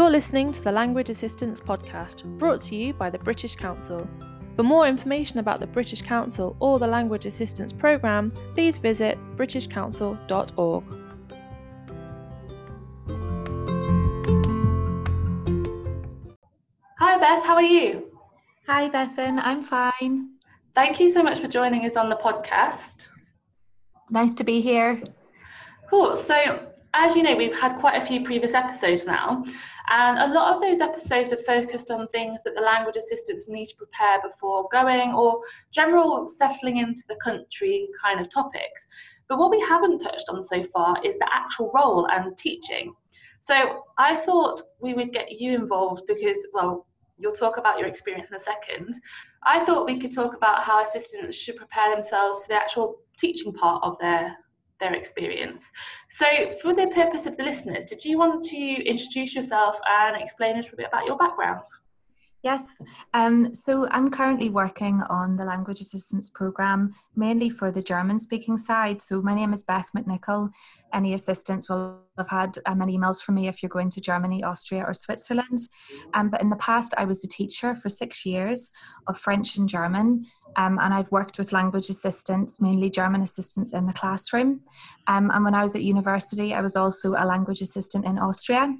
You're listening to the Language Assistants Podcast, brought to you by the British Council. For more information about the British Council or the Language Assistants Programme, please visit britishcouncil.org. Hi, Beth, how are you? Hi, Bethan, I'm fine. Thank you so much for joining us on the podcast. Nice to be here. Cool. So, as you know, we've had quite a few previous episodes now, and a lot of those episodes are focused on things that the language assistants need to prepare before going or general settling into the country kind of topics. But what we haven't touched on so far is the actual role and teaching. So I thought we would get you involved because, well, you'll talk about your experience in a second. I thought we could talk about how assistants should prepare themselves for the actual teaching part of their their experience. So, for the purpose of the listeners, did you want to introduce yourself and explain a little bit about your background? Yes, um, so I'm currently working on the Language Assistants Programme mainly for the German speaking side. So my name is Beth McNichol. Any assistants will have had um, many emails from me if you're going to Germany, Austria, or Switzerland. Um, but in the past, I was a teacher for six years of French and German. Um, and I've worked with language assistants, mainly German assistants in the classroom. Um, and when I was at university, I was also a language assistant in Austria.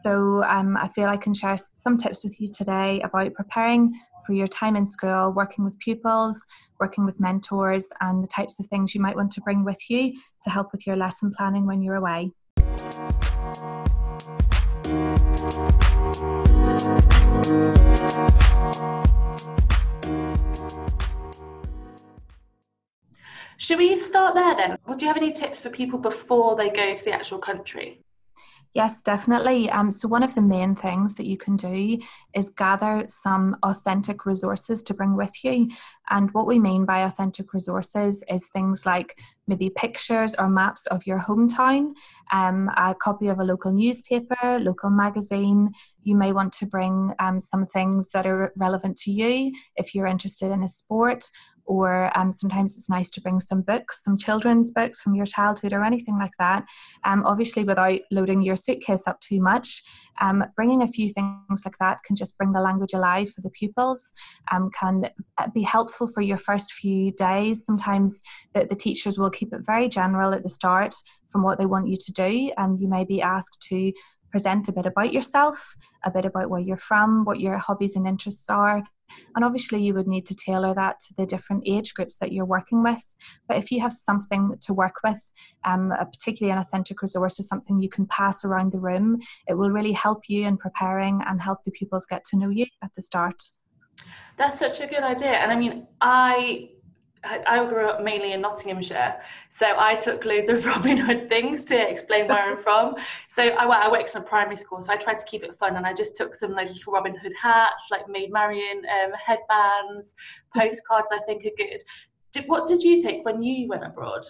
So um, I feel I can share some tips with you today about preparing for your time in school, working with pupils, working with mentors, and the types of things you might want to bring with you to help with your lesson planning when you're away. Should we start there then? Well, do you have any tips for people before they go to the actual country? Yes, definitely. Um, so, one of the main things that you can do is gather some authentic resources to bring with you. And what we mean by authentic resources is things like maybe pictures or maps of your hometown, um, a copy of a local newspaper, local magazine. You may want to bring um, some things that are relevant to you if you're interested in a sport, or um, sometimes it's nice to bring some books, some children's books from your childhood or anything like that. Um, obviously, without loading your suitcase up too much, um, bringing a few things like that can just bring the language alive for the pupils, um, can uh, be helpful for your first few days. Sometimes the, the teachers will keep it very general at the start from what they want you to do, and you may be asked to present a bit about yourself, a bit about where you're from, what your hobbies and interests are, and obviously, you would need to tailor that to the different age groups that you're working with. But if you have something to work with, um, particularly an authentic resource or something you can pass around the room, it will really help you in preparing and help the pupils get to know you at the start. That's such a good idea. And I mean, I I grew up mainly in Nottinghamshire, so I took loads of Robin Hood things to explain where I'm from. So I, I worked in a primary school, so I tried to keep it fun, and I just took some like little Robin Hood hats, like Maid Marian um, headbands, postcards. I think are good. Did, what did you take when you went abroad?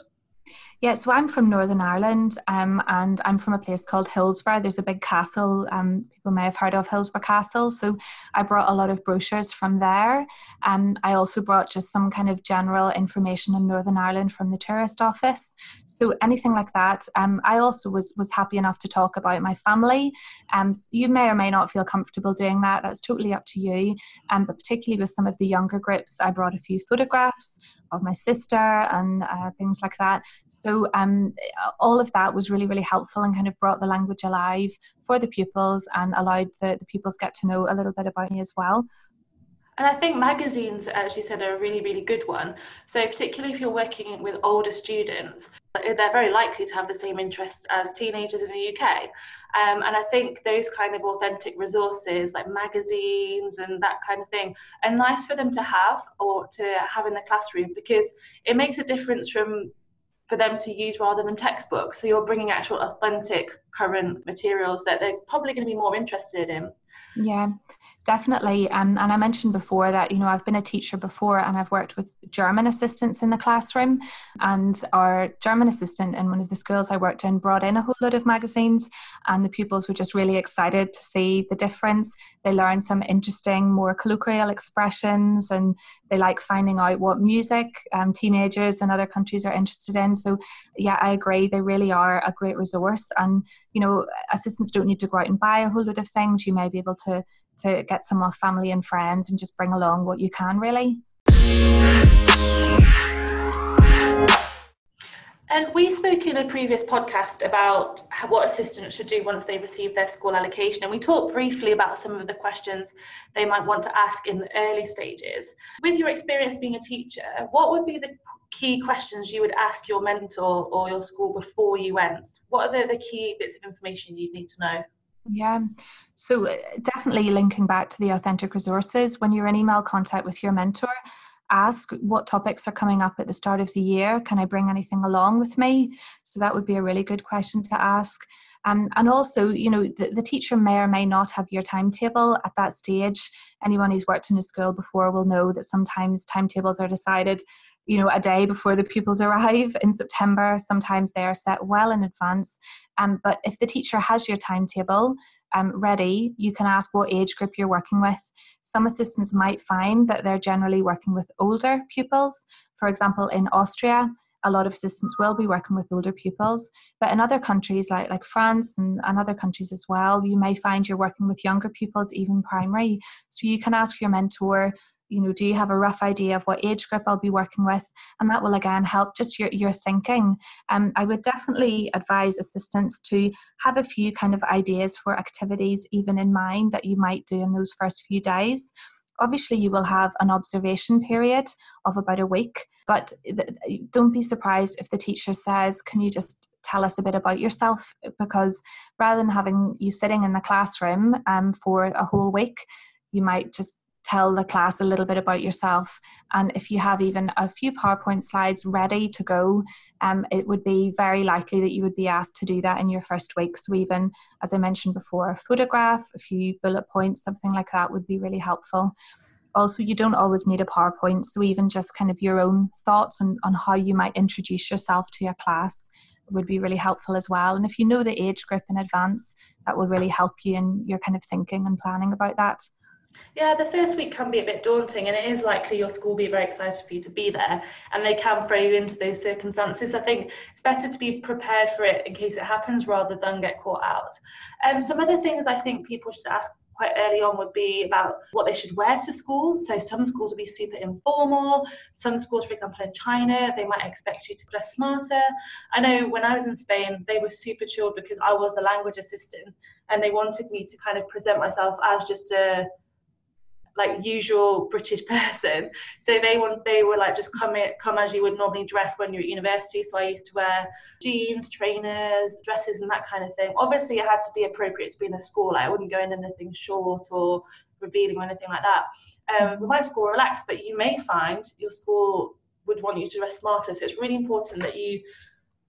Yeah, so I'm from Northern Ireland um, and I'm from a place called Hillsborough. There's a big castle, um, people may have heard of Hillsborough Castle. So I brought a lot of brochures from there. Um, I also brought just some kind of general information on Northern Ireland from the tourist office. So anything like that. Um, I also was, was happy enough to talk about my family. Um, you may or may not feel comfortable doing that. That's totally up to you. Um, but particularly with some of the younger groups, I brought a few photographs of my sister and uh, things like that. So um, all of that was really, really helpful and kind of brought the language alive for the pupils and allowed the, the pupils get to know a little bit about me as well. And I think magazines, as you said, are a really, really good one. So, particularly if you're working with older students, they're very likely to have the same interests as teenagers in the UK. Um, and I think those kind of authentic resources, like magazines and that kind of thing, are nice for them to have or to have in the classroom because it makes a difference from for them to use rather than textbooks. So you're bringing actual authentic current materials that they're probably going to be more interested in. Yeah. Definitely. Um, and I mentioned before that, you know, I've been a teacher before and I've worked with German assistants in the classroom. And our German assistant in one of the schools I worked in brought in a whole load of magazines, and the pupils were just really excited to see the difference. They learned some interesting, more colloquial expressions, and they like finding out what music um, teenagers in other countries are interested in. So, yeah, I agree. They really are a great resource. And, you know, assistants don't need to go out and buy a whole load of things. You may be able to to get some off family and friends and just bring along what you can really. And we spoke in a previous podcast about what assistants should do once they receive their school allocation. And we talked briefly about some of the questions they might want to ask in the early stages. With your experience being a teacher, what would be the key questions you would ask your mentor or your school before you went? What are the, the key bits of information you'd need to know? Yeah, so uh, definitely linking back to the authentic resources, when you're in email contact with your mentor, ask what topics are coming up at the start of the year. Can I bring anything along with me? So that would be a really good question to ask. Um, and also, you know, the, the teacher may or may not have your timetable at that stage. Anyone who's worked in a school before will know that sometimes timetables are decided you know a day before the pupils arrive in september. Sometimes they are set well in advance. Um, but if the teacher has your timetable um, ready you can ask what age group you're working with. Some assistants might find that they're generally working with older pupils. For example in austria a lot of assistants will be working with older pupils. But in other countries like, like france and, and other countries as well you may find you're working with younger pupils even primary. So you can ask your mentor you know do you have a rough idea of what age group i'll be working with? And that will again help just your, your thinking. Um, i would definitely advise assistants to have a few kind of ideas for activities even in mind that you might do in those first few days obviously you will have an observation period of about a week but don't be surprised if the teacher says can you just tell us a bit about yourself? Because rather than having you sitting in the classroom um, for a whole week you might just tell the class a little bit about yourself. And if you have even a few PowerPoint slides ready to go, um, it would be very likely that you would be asked to do that in your first week. So, even as I mentioned before, a photograph, a few bullet points, something like that would be really helpful. Also, you don't always need a PowerPoint, so even just kind of your own thoughts on, on how you might introduce yourself to your class would be really helpful as well. And if you know the age group in advance, that will really help you in your kind of thinking and planning about that. Yeah, the first week can be a bit daunting, and it is likely your school will be very excited for you to be there, and they can throw you into those circumstances. I think it's better to be prepared for it in case it happens rather than get caught out. Um, some other things I think people should ask quite early on would be about what they should wear to school. So some schools will be super informal. Some schools, for example, in China, they might expect you to dress smarter. I know when I was in Spain, they were super chilled because I was the language assistant and they wanted me to kind of present myself as just a like usual British person. So they want they were like just come in, come as you would normally dress when you're at university. So I used to wear jeans, trainers, dresses, and that kind of thing. Obviously, it had to be appropriate to be in a school. Like I wouldn't go in anything short or revealing or anything like that. Um, my school relaxed, but you may find your school would want you to dress smarter. So it's really important that you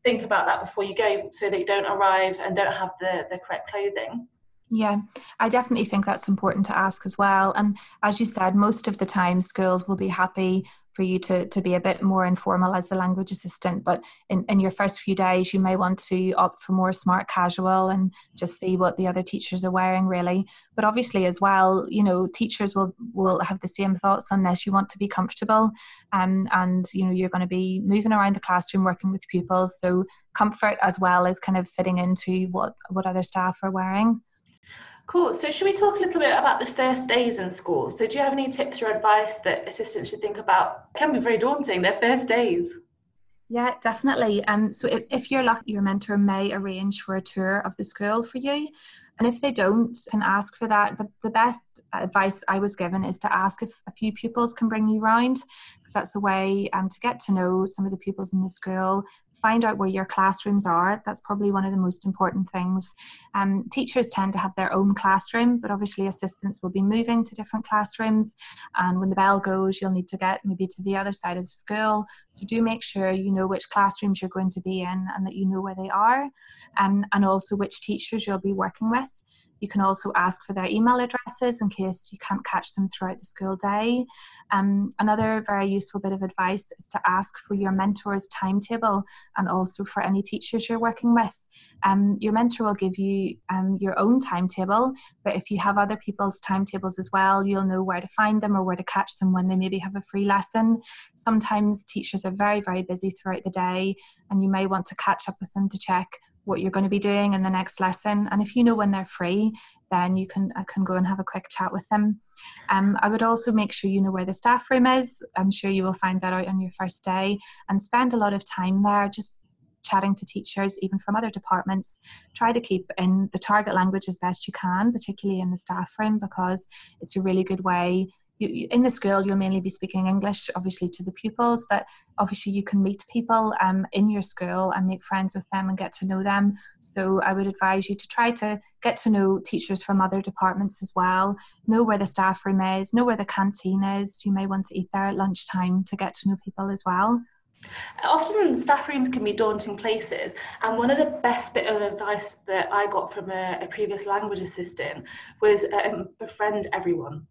think about that before you go, so that you don't arrive and don't have the the correct clothing. Yeah, I definitely think that's important to ask as well. And as you said, most of the time schools will be happy for you to, to be a bit more informal as a language assistant. But in, in your first few days, you may want to opt for more smart casual and just see what the other teachers are wearing, really. But obviously, as well, you know, teachers will, will have the same thoughts on this. You want to be comfortable um, and, you know, you're going to be moving around the classroom working with pupils. So comfort as well as kind of fitting into what, what other staff are wearing. Cool. So, should we talk a little bit about the first days in school? So, do you have any tips or advice that assistants should think about? It can be very daunting, their first days. Yeah, definitely. Um, so if, if you're lucky, your mentor may arrange for a tour of the school for you. And if they don't, can ask for that. The, the best advice I was given is to ask if a few pupils can bring you round, because that's a way um, to get to know some of the pupils in the school, find out where your classrooms are. That's probably one of the most important things. Um, teachers tend to have their own classroom, but obviously assistants will be moving to different classrooms. And when the bell goes, you'll need to get maybe to the other side of school. So do make sure you know which classrooms you're going to be in and that you know where they are, um, and also which teachers you'll be working with. You can also ask for their email addresses in case you can't catch them throughout the school day. Um, another very useful bit of advice is to ask for your mentor's timetable and also for any teachers you're working with. Um, your mentor will give you um, your own timetable, but if you have other people's timetables as well, you'll know where to find them or where to catch them when they maybe have a free lesson. Sometimes teachers are very, very busy throughout the day, and you may want to catch up with them to check what you're going to be doing in the next lesson. And if you know when they're free, then you can I can go and have a quick chat with them. Um, I would also make sure you know where the staff room is. I'm sure you will find that out on your first day and spend a lot of time there just chatting to teachers even from other departments try to keep in the target language as best you can particularly in the staff room because it's a really good way you, in the school you'll mainly be speaking english obviously to the pupils but obviously you can meet people um, in your school and make friends with them and get to know them. So i would advise you to try to get to know teachers from other departments as well. Know where the staff room is know where the canteen is. You may want to eat there at lunchtime to get to know people as well. Often staff rooms can be daunting places, and one of the best bit of advice that I got from a, a previous language assistant was um, befriend everyone.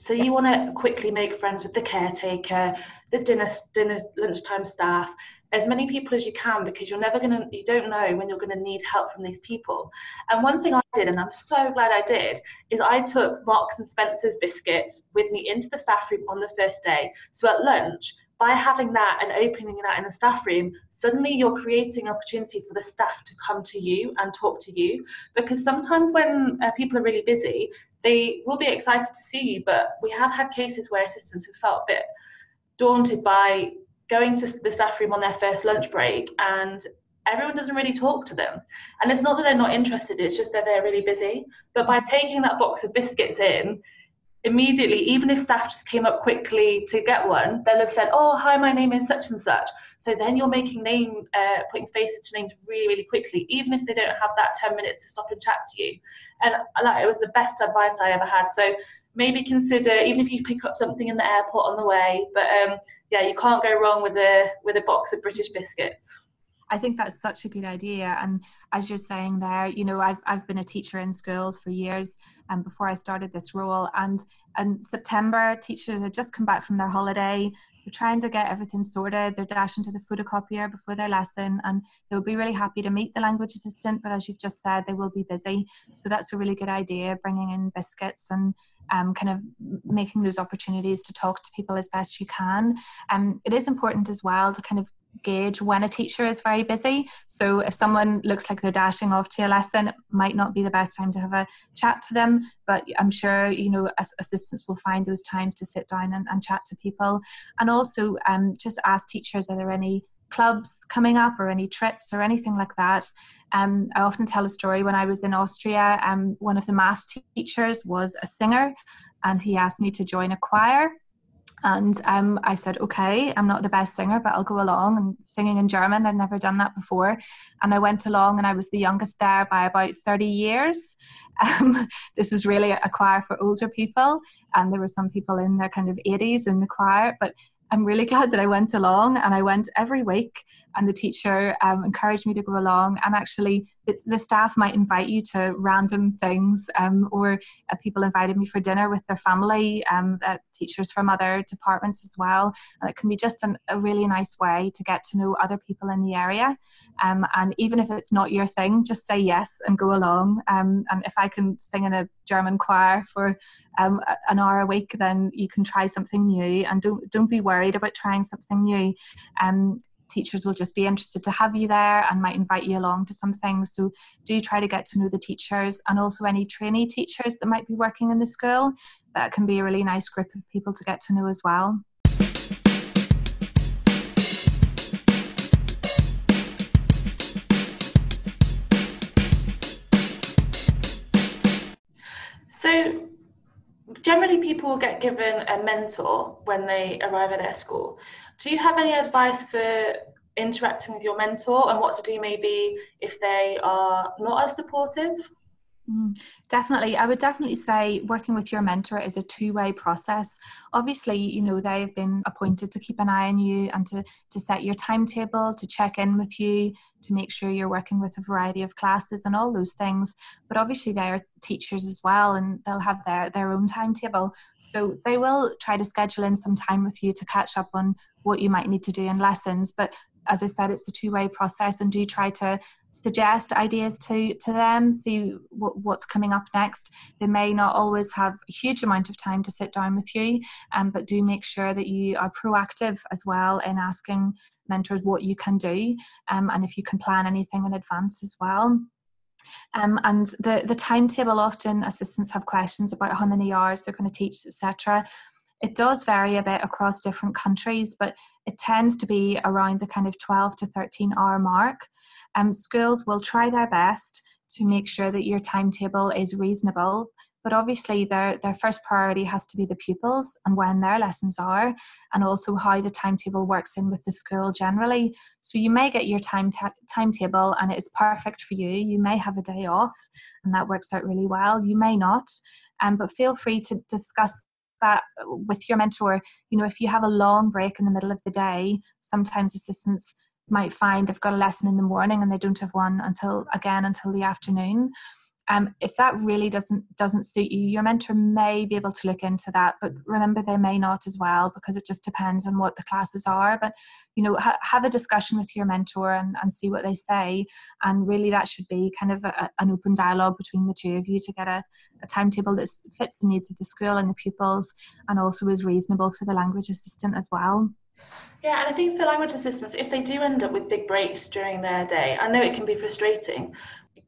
So you want to quickly make friends with the caretaker, the dinner, dinner, lunchtime staff, as many people as you can because you're never going to, you don't know when you're going to need help from these people. And one thing I did, and I'm so glad I did, is I took Marks and Spencer's biscuits with me into the staff room on the first day. So at lunch, by having that and opening that in the staff room, suddenly you're creating opportunity for the staff to come to you and talk to you. Because sometimes when uh, people are really busy, they will be excited to see you, but we have had cases where assistants have felt a bit daunted by going to the staff room on their first lunch break and everyone doesn't really talk to them. And it's not that they're not interested, it's just that they're really busy. But by taking that box of biscuits in, immediately, even if staff just came up quickly to get one, they'll have said, "Oh, hi, my name is such and such." So then you're making name, uh, putting faces to names really, really quickly, even if they don't have that ten minutes to stop and chat to you. And like, it was the best advice I ever had. So maybe consider, even if you pick up something in the airport on the way, but um, yeah, you can't go wrong with a with a box of British biscuits. I think that's such a good idea. And as you're saying there, you know, I've, I've been a teacher in schools for years and um, before I started this role. And in September, teachers had just come back from their holiday. They're trying to get everything sorted. They're dashing to the photocopier before their lesson and they'll be really happy to meet the language assistant. But as you've just said, they will be busy. So that's a really good idea, bringing in biscuits and um, kind of making those opportunities to talk to people as best you can. Um, it is important as well to kind of gauge when a teacher is very busy. So if someone looks like they're dashing off to a lesson, it might not be the best time to have a chat to them. But I'm sure you know assistants will find those times to sit down and, and chat to people, and also um, just ask teachers are there any clubs coming up or any trips or anything like that. Um, I often tell a story when I was in Austria. Um, one of the maths teachers was a singer, and he asked me to join a choir and um, I said, okay, I'm not the best singer, but I'll go along and singing in German. I'd never done that before. And I went along and I was the youngest there by about 30 years. Um, this was really a choir for older people. And there were some people in their kind of 80s in the choir, but I'm really glad that I went along and I went every week and the teacher um, encouraged me to go along. And actually the, the staff might invite you to random things um, or uh, people invited me for dinner with their family um, uh, teachers from other departments as well. And it can be just an, a really nice way to get to know other people in the area. Um, and even if it's not your thing just say yes and go along. Um, and if I can sing in a German choir for um, an hour a week then you can try something new. And don't don't be worried about trying something new. Um, teachers will just be interested to have you there and might invite you along to some things. So do try to get to know the teachers and also any trainee teachers that might be working in the school. That can be a really nice group of people to get to know as well. So generally people will get given a mentor when they arrive at their school do you have any advice for interacting with your mentor and what to do maybe if they are not as supportive Mm, definitely. I would definitely say working with your mentor is a two way process. Obviously, you know, they've been appointed to keep an eye on you and to, to set your timetable, to check in with you, to make sure you're working with a variety of classes and all those things. But obviously, they're teachers as well and they'll have their, their own timetable. So they will try to schedule in some time with you to catch up on what you might need to do in lessons. But as I said, it's a two way process and do try to suggest ideas to to them see what, what's coming up next. They may not always have a huge amount of time to sit down with you um, but do make sure that you are proactive as well in asking mentors what you can do um, and if you can plan anything in advance as well. Um, and the, the timetable often assistants have questions about how many hours they're going to teach etc it does vary a bit across different countries, but it tends to be around the kind of 12 to 13 hour mark. Um, schools will try their best to make sure that your timetable is reasonable, but obviously their, their first priority has to be the pupils and when their lessons are, and also how the timetable works in with the school generally. So you may get your time ta- timetable and it is perfect for you. You may have a day off and that works out really well. You may not, um, but feel free to discuss that with your mentor you know if you have a long break in the middle of the day sometimes assistants might find they've got a lesson in the morning and they don't have one until again until the afternoon um, if that really doesn't doesn't suit you your mentor may be able to look into that but remember they may not as well because it just depends on what the classes are. But you know ha- have a discussion with your mentor and, and see what they say. And really that should be kind of a, an open dialogue between the two of you to get a, a timetable that fits the needs of the school and the pupils and also is reasonable for the language assistant as well. Yeah, and I think for language assistants, if they do end up with big breaks during their day, I know it can be frustrating,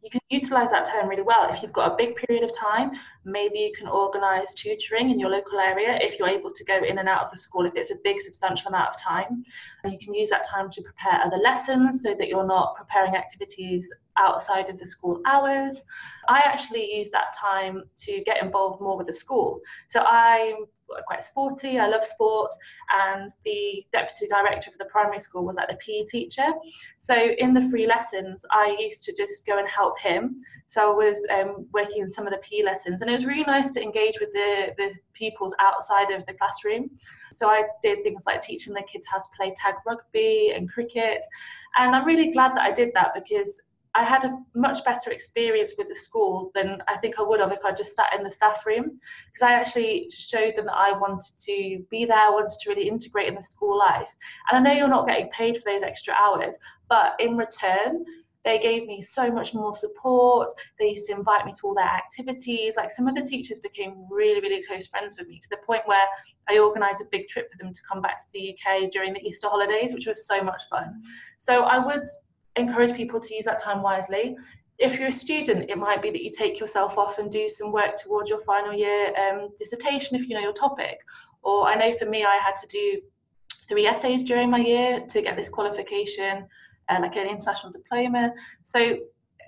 you can utilize that time really well. If you've got a big period of time, maybe you can organize tutoring in your local area if you're able to go in and out of the school if it's a big substantial amount of time. And you can use that time to prepare other lessons so that you're not preparing activities outside of the school hours. I actually use that time to get involved more with the school. So I'm quite sporty, I love sport, and the deputy director of the primary school was like the PE teacher. So in the free lessons, I used to just go and help him. So I was um, working in some of the PE lessons, and it was really nice to engage with the, the pupils outside of the classroom. So I did things like teaching the kids how to play tag rugby and cricket. And I'm really glad that I did that because I had a much better experience with the school than I think I would have if I just sat in the staff room because I actually showed them that I wanted to be there, wanted to really integrate in the school life. And I know you're not getting paid for those extra hours, but in return, they gave me so much more support. They used to invite me to all their activities. Like some of the teachers became really, really close friends with me to the point where I organised a big trip for them to come back to the UK during the Easter holidays, which was so much fun. So I would encourage people to use that time wisely. If you're a student, it might be that you take yourself off and do some work towards your final year um, dissertation if you know your topic. Or I know for me, I had to do three essays during my year to get this qualification, uh, like an international diploma. So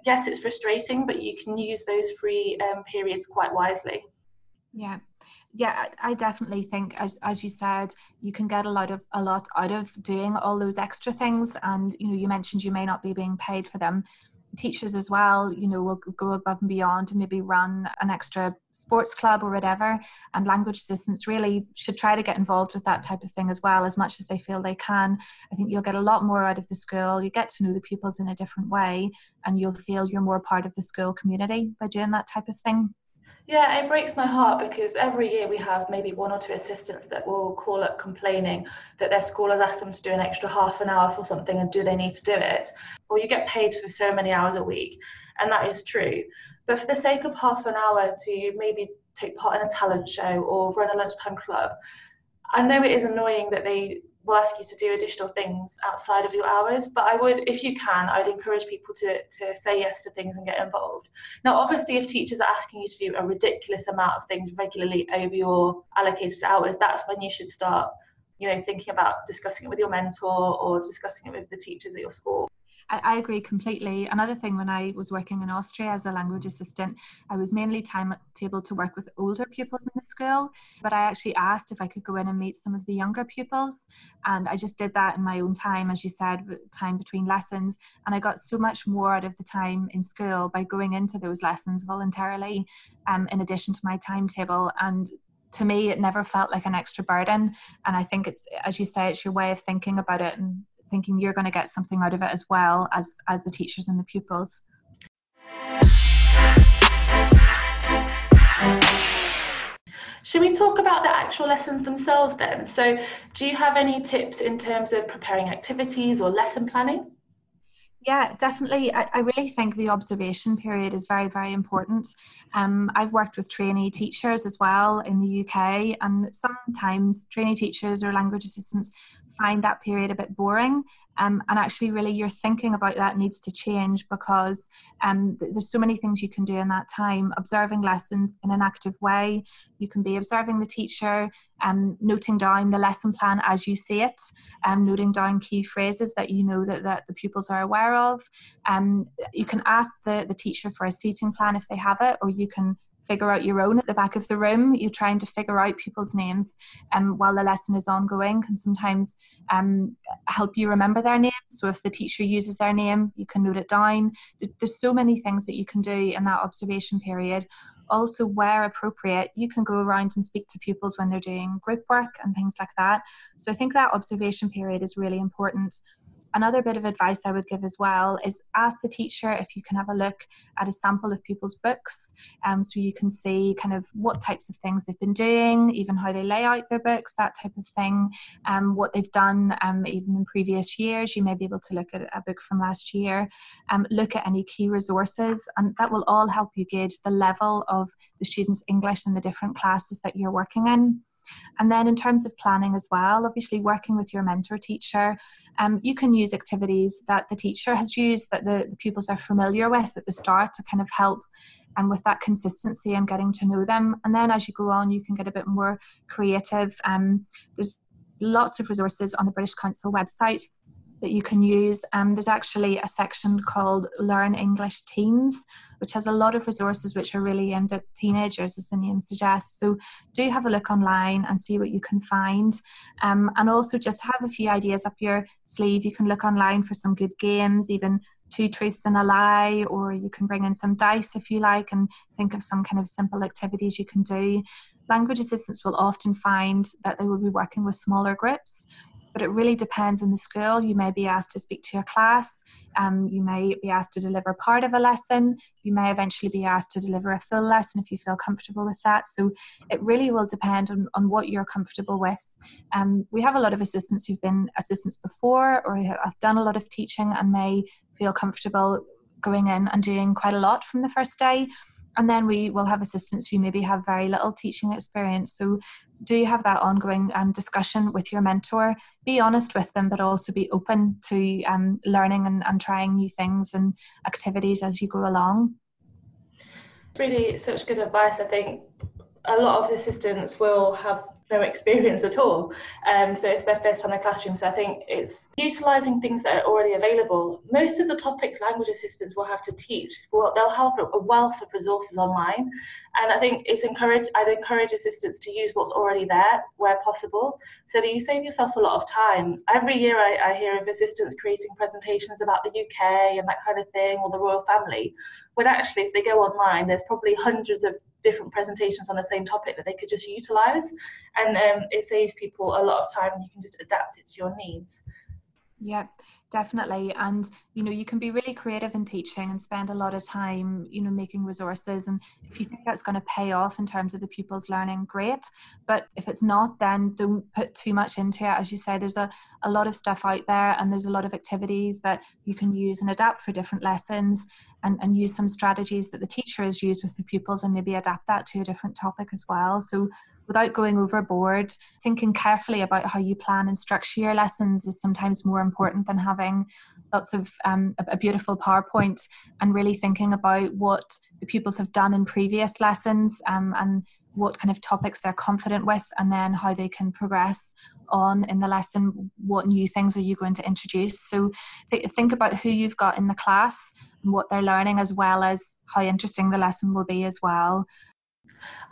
yes, it's frustrating, but you can use those free um, periods quite wisely. Yeah, yeah, I definitely think, as as you said, you can get a lot of a lot out of doing all those extra things. And you know, you mentioned you may not be being paid for them. Teachers as well, you know, will go above and beyond and maybe run an extra sports club or whatever. And language assistants really should try to get involved with that type of thing as well, as much as they feel they can. I think you'll get a lot more out of the school. You get to know the pupils in a different way, and you'll feel you're more part of the school community by doing that type of thing. Yeah, it breaks my heart because every year we have maybe one or two assistants that will call up complaining that their school has asked them to do an extra half an hour for something and do they need to do it? Or you get paid for so many hours a week, and that is true. But for the sake of half an hour to maybe take part in a talent show or run a lunchtime club, I know it is annoying that they will ask you to do additional things outside of your hours. But I would, if you can, I'd encourage people to, to say yes to things and get involved. Now, obviously, if teachers are asking you to do a ridiculous amount of things regularly over your allocated hours, that's when you should start, you know, thinking about discussing it with your mentor or discussing it with the teachers at your school. I, I, agree completely. Another thing, when I was working in Austria as a language assistant, I was mainly timetable to work with older pupils in the school, but I actually asked if I could go in and meet some of the younger pupils. And I just did that in my own time, as you said, time between lessons. And I got so much more out of the time in school by going into those lessons voluntarily, um, in addition to my timetable. And to me it never felt like an extra burden and i think it's as you say it's your way of thinking about it and thinking you're going to get something out of it as well as as the teachers and the pupils Should we talk about the actual lessons themselves then? So, do you have any tips in terms of preparing activities or lesson planning? Yeah, definitely. I, I, really think the observation period is very, very important. Um, I've worked with trainee teachers as well in the UK, and sometimes trainee teachers or language assistants find that period a bit boring. Um, and actually, really, your thinking about that needs to change because um, there's so many things you can do in that time. Observing lessons in an active way, you can be observing the teacher, um, noting down the lesson plan as you see it, um, noting down key phrases that you know that, that the pupils are aware of. Um, you can ask the, the teacher for a seating plan if they have it, or you can figure out your own at the back of the room. You're trying to figure out people's names um, while the lesson is ongoing can sometimes um, help you remember their names. So if the teacher uses their name, you can note it down. There's so many things that you can do in that observation period. Also, where appropriate, you can go around and speak to pupils when they're doing group work and things like that. So I think that observation period is really important another bit of advice I would give as well is ask the teacher if you can have a look at a sample of people's books um, so you can see kind of what types of things they've been doing, even how they lay out their books, that type of thing, um, what they've done um, even in previous years. You may be able to look at a book from last year, um, look at any key resources, and that will all help you gauge the level of the students' English in the different classes that you're working in. And then in terms of planning as well, obviously working with your mentor teacher, um, you can use activities that the teacher has used that the, the pupils are familiar with at the start to kind of help and um, with that consistency and getting to know them. And then as you go on, you can get a bit more creative. Um, there's lots of resources on the British Council website that you can use. Um, there's actually a section called Learn English Teens, which has a lot of resources which are really aimed at teenagers, as the name suggests. So do have a look online and see what you can find. Um, and also just have a few ideas up your sleeve. You can look online for some good games, even two truths and a lie, or you can bring in some dice if you like and think of some kind of simple activities you can do. Language assistants will often find that they will be working with smaller groups but it really depends on the school. You may be asked to speak to a class, um, you may be asked to deliver part of a lesson, you may eventually be asked to deliver a full lesson if you feel comfortable with that. So it really will depend on, on what you're comfortable with. Um, we have a lot of assistants who've been assistants before or have done a lot of teaching and may feel comfortable going in and doing quite a lot from the first day and then we will have assistants who maybe have very little teaching experience. So do you have that ongoing um, discussion with your mentor. Be honest with them but also be open to um, learning and, and trying new things and activities as you go along. Really such good advice. I think a lot of assistants will have no experience at all. Um, so it's their first time in the classroom. So I think it's utilising things that are already available. Most of the topics language assistants will have to teach, well, they'll have a wealth of resources online. And I think it's encourage, I'd encourage assistants to use what's already there where possible so that you save yourself a lot of time. Every year I, I hear of assistants creating presentations about the UK and that kind of thing or the royal family, when actually if they go online, there's probably hundreds of different presentations on the same topic that they could just utilize. And um, it saves people a lot of time and you can just adapt it to your needs yeah, definitely. And, you know, you can be really creative in teaching and spend a lot of time, you know, making resources. And if you think that's going to pay off in terms of the pupils learning, great. But if it's not, then don't put too much into it. As you say, there's a, a lot of stuff out there and there's a lot of activities that you can use and adapt for different lessons and, and use some strategies that the teacher has used with the pupils and maybe adapt that to a different topic as well. So without going overboard. Thinking carefully about how you plan and structure your lessons is sometimes more important than having lots of um, a, a beautiful PowerPoint and really thinking about what the pupils have done in previous lessons um, and what kind of topics they're confident with and then how they can progress on in the lesson what new things are you going to introduce so th- think about who you've got in the class and what they're learning as well as how interesting the lesson will be as well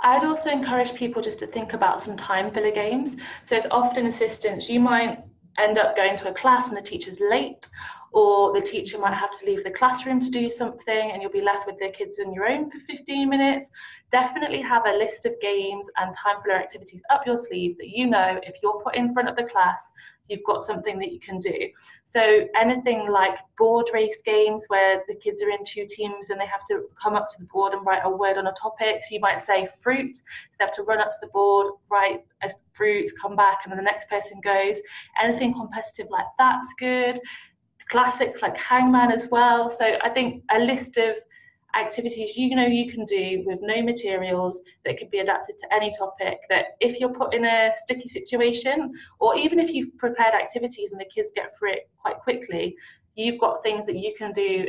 I'd also encourage people just to think about some time filler games. So, as often assistants, you might end up going to a class and the teacher's late, or the teacher might have to leave the classroom to do something and you'll be left with the kids on your own for 15 minutes. Definitely have a list of games and time filler activities up your sleeve that you know if you're put in front of the class, you've got something that you can do. So anything like board race games where the kids are in two teams and they have to come up to the board and write a word on a topic. So you might say fruit, they have to run up to the board, write a fruit, come back, and then the next person goes. Anything competitive like that's good classics like Hangman as well. So I think a list of activities you know you can do with no materials that could be adapted to any topic that if you're put in a sticky situation or even if you've prepared activities and the kids get through it quite quickly you've got things that you can do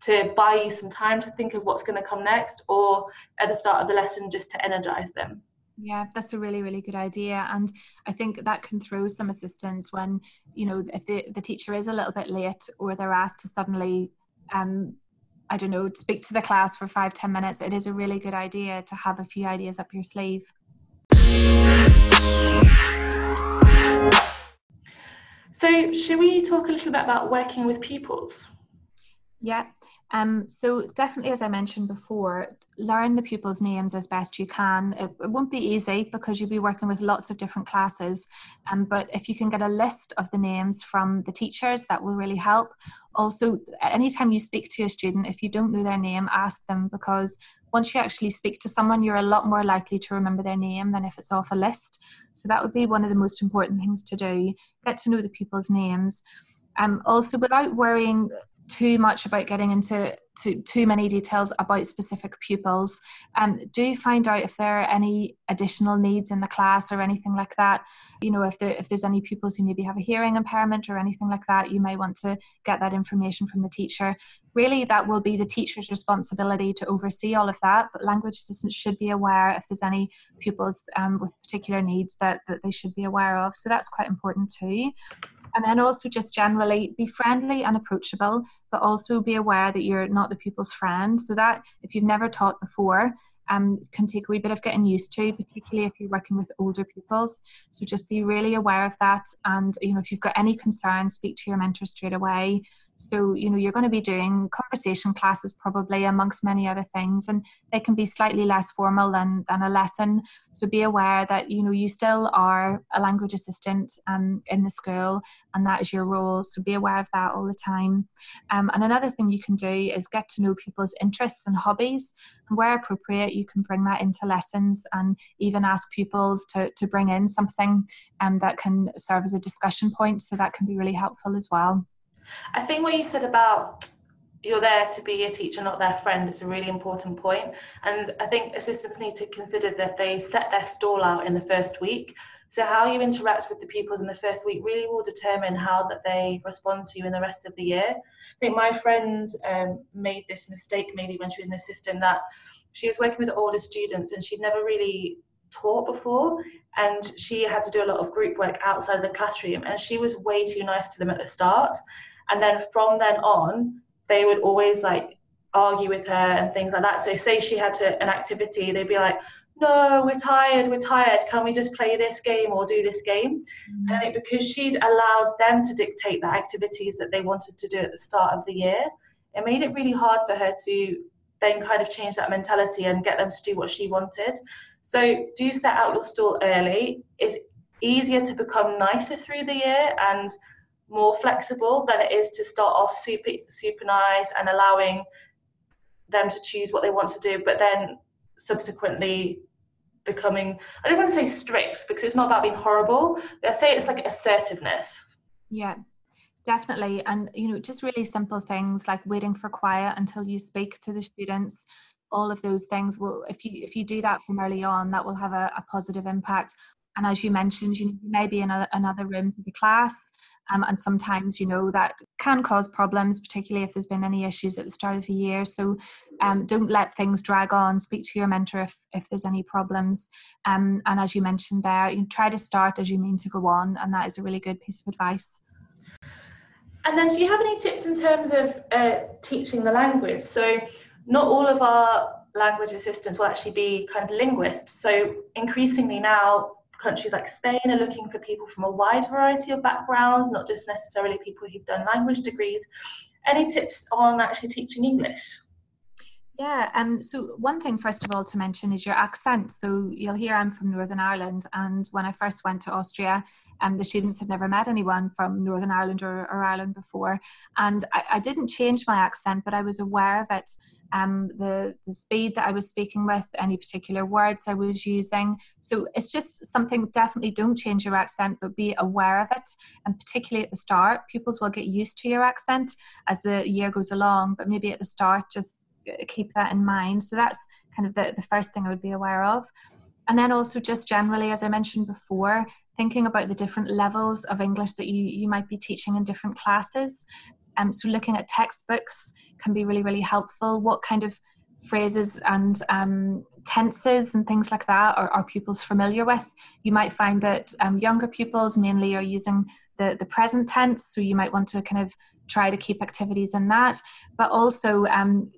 to buy you some time to think of what's going to come next or at the start of the lesson just to energize them yeah, that's a really, really good idea. And I think that can throw some assistants when, you know, if the, the teacher is a little bit late or they're asked to suddenly, um, I don't know, speak to the class for five, ten minutes, it is a really good idea to have a few ideas up your sleeve. So, should we talk a little bit about working with pupils? Yeah. Um, so definitely, as I mentioned before, learn the pupils' names as best you can. It, it, won't be easy because you'll be working with lots of different classes. Um, but if you can get a list of the names from the teachers, that will really help. Also, anytime you speak to a student, if you don't know their name, ask them because once you actually speak to someone, you're a lot more likely to remember their name than if it's off a list. So that would be one of the most important things to do. Get to know the pupils' names. Um, also, without worrying too much about getting into too, too many details about specific pupils. Um, do find out if there are any additional needs in the class or anything like that. You know, if there if there's any pupils who maybe have a hearing impairment or anything like that, you may want to get that information from the teacher. Really, that will be the teacher's responsibility to oversee all of that. But language assistants should be aware if there's any pupils um, with particular needs that that they should be aware of. So that's quite important too. And then also just generally be friendly and approachable, but also be aware that you're not the pupil's friend. So that if you've never taught before, um, can take a wee bit of getting used to, particularly if you're working with older pupils. So just be really aware of that. And, you know, if you've got any concerns, speak to your mentor straight away. So, you know, you're going to be doing conversation classes probably amongst many other things, and they can be slightly less formal than, than a lesson. So be aware that, you know, you still are a language assistant um, in the school, and that is your role. So be aware of that all the time. Um, and another thing you can do is get to know people's interests and hobbies, and where appropriate, you can bring that into lessons and even ask pupils to, to bring in something um, that can serve as a discussion point. So that can be really helpful as well. I think what you've said about you're there to be a teacher, not their friend, is a really important point. And I think assistants need to consider that they set their stall out in the first week. So how you interact with the pupils in the first week really will determine how that they respond to you in the rest of the year. I think my friend um, made this mistake maybe when she was an assistant that she was working with older students and she'd never really taught before and she had to do a lot of group work outside of the classroom and she was way too nice to them at the start and then from then on they would always like argue with her and things like that. So say she had to an activity they'd be like no we're tired we're tired. Can we just play this game or do this game? Mm-hmm. and i think because she'd allowed them to dictate the activities that they wanted to do at the start of the year it made it really hard for her to then kind of change that mentality and get them to do what she wanted. So do set out your stall early. It's easier to become nicer through the year and more flexible than it is to start off super super nice and allowing them to choose what they want to do, but then subsequently becoming I don't want to say strict because it's not about being horrible. I say it's like assertiveness. Yeah. Definitely. And you know, just really simple things like waiting for quiet until you speak to the students all of those things will if you if you do that from early on that will have a, a positive impact and as you mentioned you may be in a, another room to the class um, and sometimes, you know, that can cause problems, particularly if there's been any issues at the start of the year. So um, don't let things drag on. Speak to your mentor if, if there's any problems. Um, and as you mentioned there, you try to start as you mean to go on, and that is a really good piece of advice. And then, do you have any tips in terms of uh, teaching the language? So, not all of our language assistants will actually be kind of linguists. So, increasingly now, countries like Spain are looking for people from a wide variety of backgrounds, not just necessarily people who've done language degrees. Any tips on actually teaching English? Yeah, um, so one thing, first of all, to mention is your accent. So you'll hear I'm from Northern Ireland, and when I first went to Austria, um, the students had never met anyone from Northern Ireland or, or Ireland before. And I, I, didn't change my accent, but I was aware of it. Um, the, the speed that I was speaking with, any particular words I was using. So it's just something definitely don't change your accent, but be aware of it. And particularly at the start, pupils will get used to your accent as the year goes along, but maybe at the start, just keep that in mind. So that's kind of the, the first thing I would be aware of. And then also just generally, as I mentioned before, thinking about the different levels of English that you, you might be teaching in different classes. Um, so looking at textbooks can be really, really helpful. What kind of phrases and um, tenses and things like that are, are pupils familiar with? You might find that um, younger pupils mainly are using the, the present tense, so you might want to kind of try to keep activities in that. But also, um,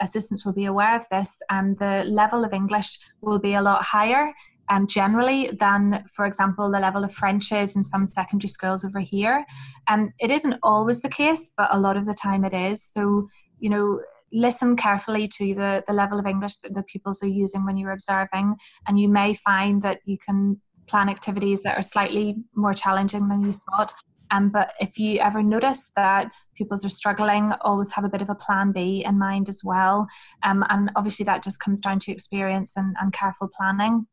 assistants will be aware of this, and the level of English will be a lot higher. Um, generally, than, for example, the level of French is in some secondary schools over here. Um, it isn't always the case, but a lot of the time it is. So, you know, listen carefully to the, the level of English that the pupils are using when you're observing, and you may find that you can plan activities that are slightly more challenging than you thought um, but if you ever notice that pupils are struggling, always have a bit of a plan B in mind as well. Um, and obviously, that just comes down to experience and, and careful planning.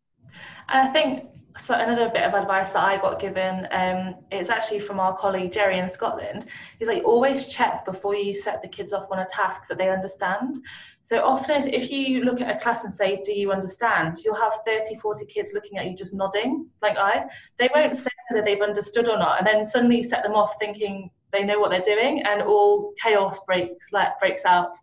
And I think so another bit of advice that I got given um, is actually from our colleague Jerry in Scotland. He's like always check before you set the kids off on a task that they understand. So often if you look at a class and say, do you understand? You'll have 30, 40 kids looking at you just nodding like I. They won't say whether they've understood or not. And then suddenly set them off thinking they know what they're doing and all chaos breaks, like, breaks out.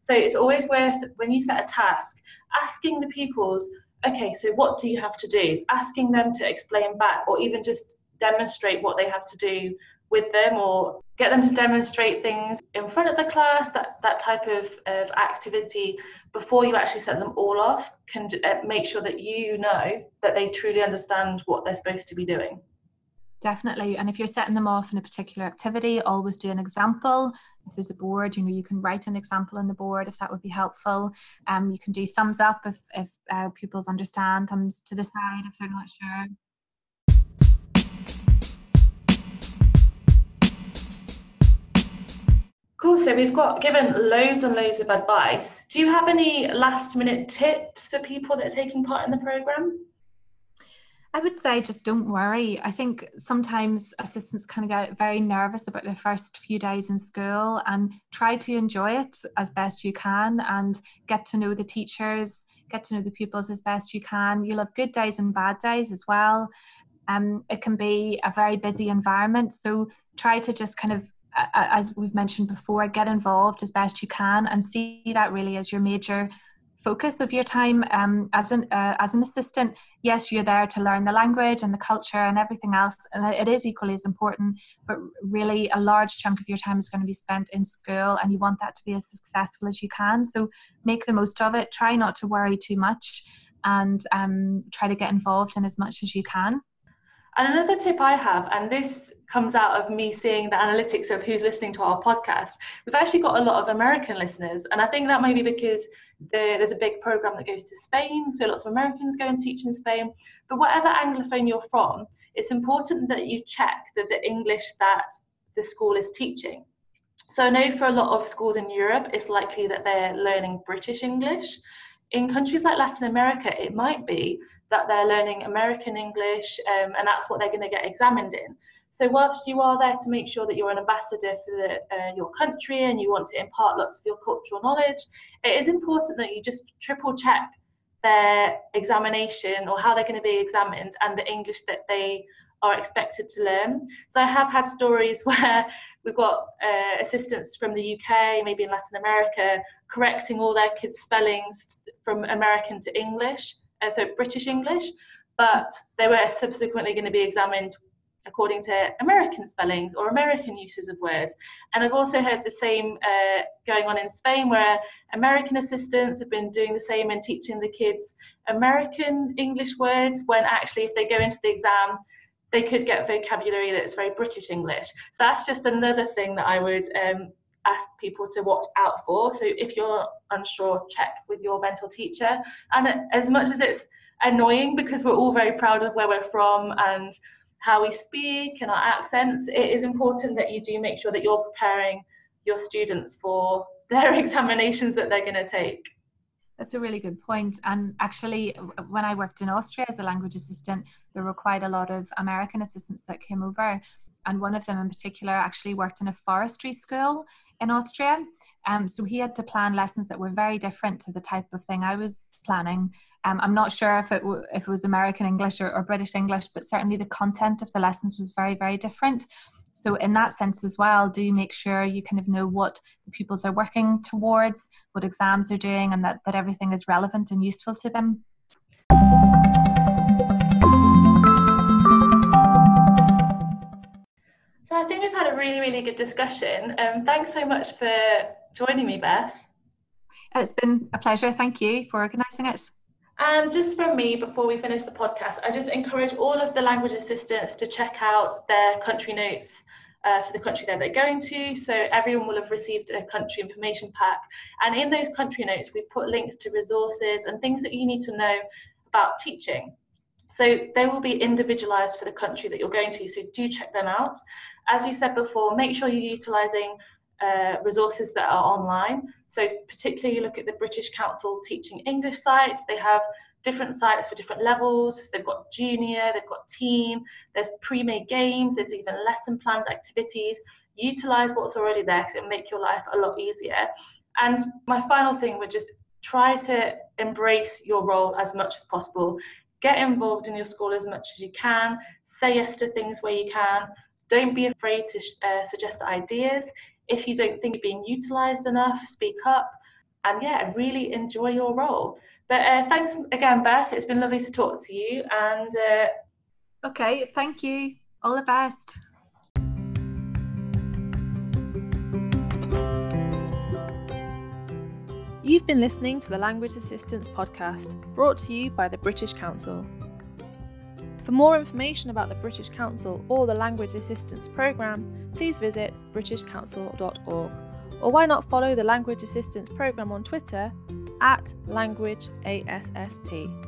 So it's always worth, when you set a task, asking the pupils, okay, so what do you have to do? Asking them to explain back or even just demonstrate what they have to do with them or get them to demonstrate things in front of the class that that type of, of activity before you actually set them all off can uh, make sure that you know that they truly understand what they're supposed to be doing definitely and if you're setting them off in a particular activity always do an example if there's a board you know you can write an example on the board if that would be helpful um, you can do thumbs up if, if uh, pupils understand thumbs to the side if they're not sure Cool. So we've got given loads and loads of advice. Do you have any last minute tips for people that are taking part in the program? I would say just don't worry. I think sometimes assistants kind of get very nervous about their first few days in school and try to enjoy it as best you can and get to know the teachers, get to know the pupils as best you can. You'll have good days and bad days as well. Um, it can be a very busy environment. So try to just kind of as we've mentioned before, get involved as best you can and see that really as your major focus of your time um, as an uh, as an assistant. Yes, you're there to learn the language and the culture and everything else, and it is equally as important. But really, a large chunk of your time is going to be spent in school, and you want that to be as successful as you can. So make the most of it. Try not to worry too much, and um, try to get involved in as much as you can. And another tip I have, and this comes out of me seeing the analytics of who's listening to our podcast, we've actually got a lot of American listeners. And I think that may be because there's a big program that goes to Spain, so lots of Americans go and teach in Spain. But whatever Anglophone you're from, it's important that you check that the English that the school is teaching. So I know for a lot of schools in Europe, it's likely that they're learning British English. In countries like Latin America, it might be that they're learning American English um, and that's what they're going to get examined in. So whilst you are there to make sure that you're an ambassador for the, uh, your country and you want to impart lots of your cultural knowledge, it is important that you just triple check their examination or how they're going to be examined and the English that they are expected to learn. So I have had stories where we've got uh, assistants from the UK, maybe in Latin America, correcting all their kids' spellings from American to English, uh, so British English, but they were subsequently going to be examined according to American spellings or American uses of words. And I've also heard the same uh, going on in Spain, where American assistants have been doing the same and teaching the kids American English words when actually, if they go into the exam, they could get vocabulary that's very British English. So that's just another thing that I would um, ask people to watch out for. So if you're unsure, check with your mentor teacher. And as much as it's annoying because we're all very proud of where we're from and how we speak and our accents, it is important that you do make sure that you're preparing your students for their examinations that they're going to take. That's a really good point. And actually, when I worked in Austria as a language assistant, there were quite a lot of American assistants that came over. And one of them in particular actually worked in a forestry school in Austria. Um, so he had to plan lessons that were very different to the type of thing I was planning. Um, I'm not sure if it, w- if it was American English or, or British English, but certainly the content of the lessons was very, very different. So, in that sense as well, do make sure you kind of know what the pupils are working towards, what exams they're doing, and that, that everything is relevant and useful to them. So, I think we've had a really, really good discussion. Um, thanks so much for joining me, Beth. It's been a pleasure. Thank you for organising it. And just from me, before we finish the podcast, I just encourage all of the language assistants to check out their country notes uh, for the country that they're going to. So everyone will have received a country information pack. And in those country notes, we put links to resources and things that you need to know about teaching. So they will be individualized for the country that you're going to. So do check them out. As you said before, make sure you're utilizing uh, resources that are online. So particularly you look at the British Council Teaching English site, they have different sites for different levels. So they've got junior, they've got team, there's pre-made games, there's even lesson plans, activities. Utilize what's already there because it'll make your life a lot easier. And my final thing would just try to embrace your role as much as possible. Get involved in your school as much as you can. Say yes to things where you can. Don't be afraid to uh, suggest ideas. If you don't think you're being utilized enough, speak up. And yeah, really enjoy your role. But uh, thanks again, Beth. It's been lovely to talk to you. And uh, okay, thank you. All the best. You've been listening to the Language Assistants podcast, brought to you by the British Council. For more information about the British Council or the Language Assistants Programme, please visit britishcouncil.org. Or why not follow the Language Assistants Programme on Twitter at languageasst.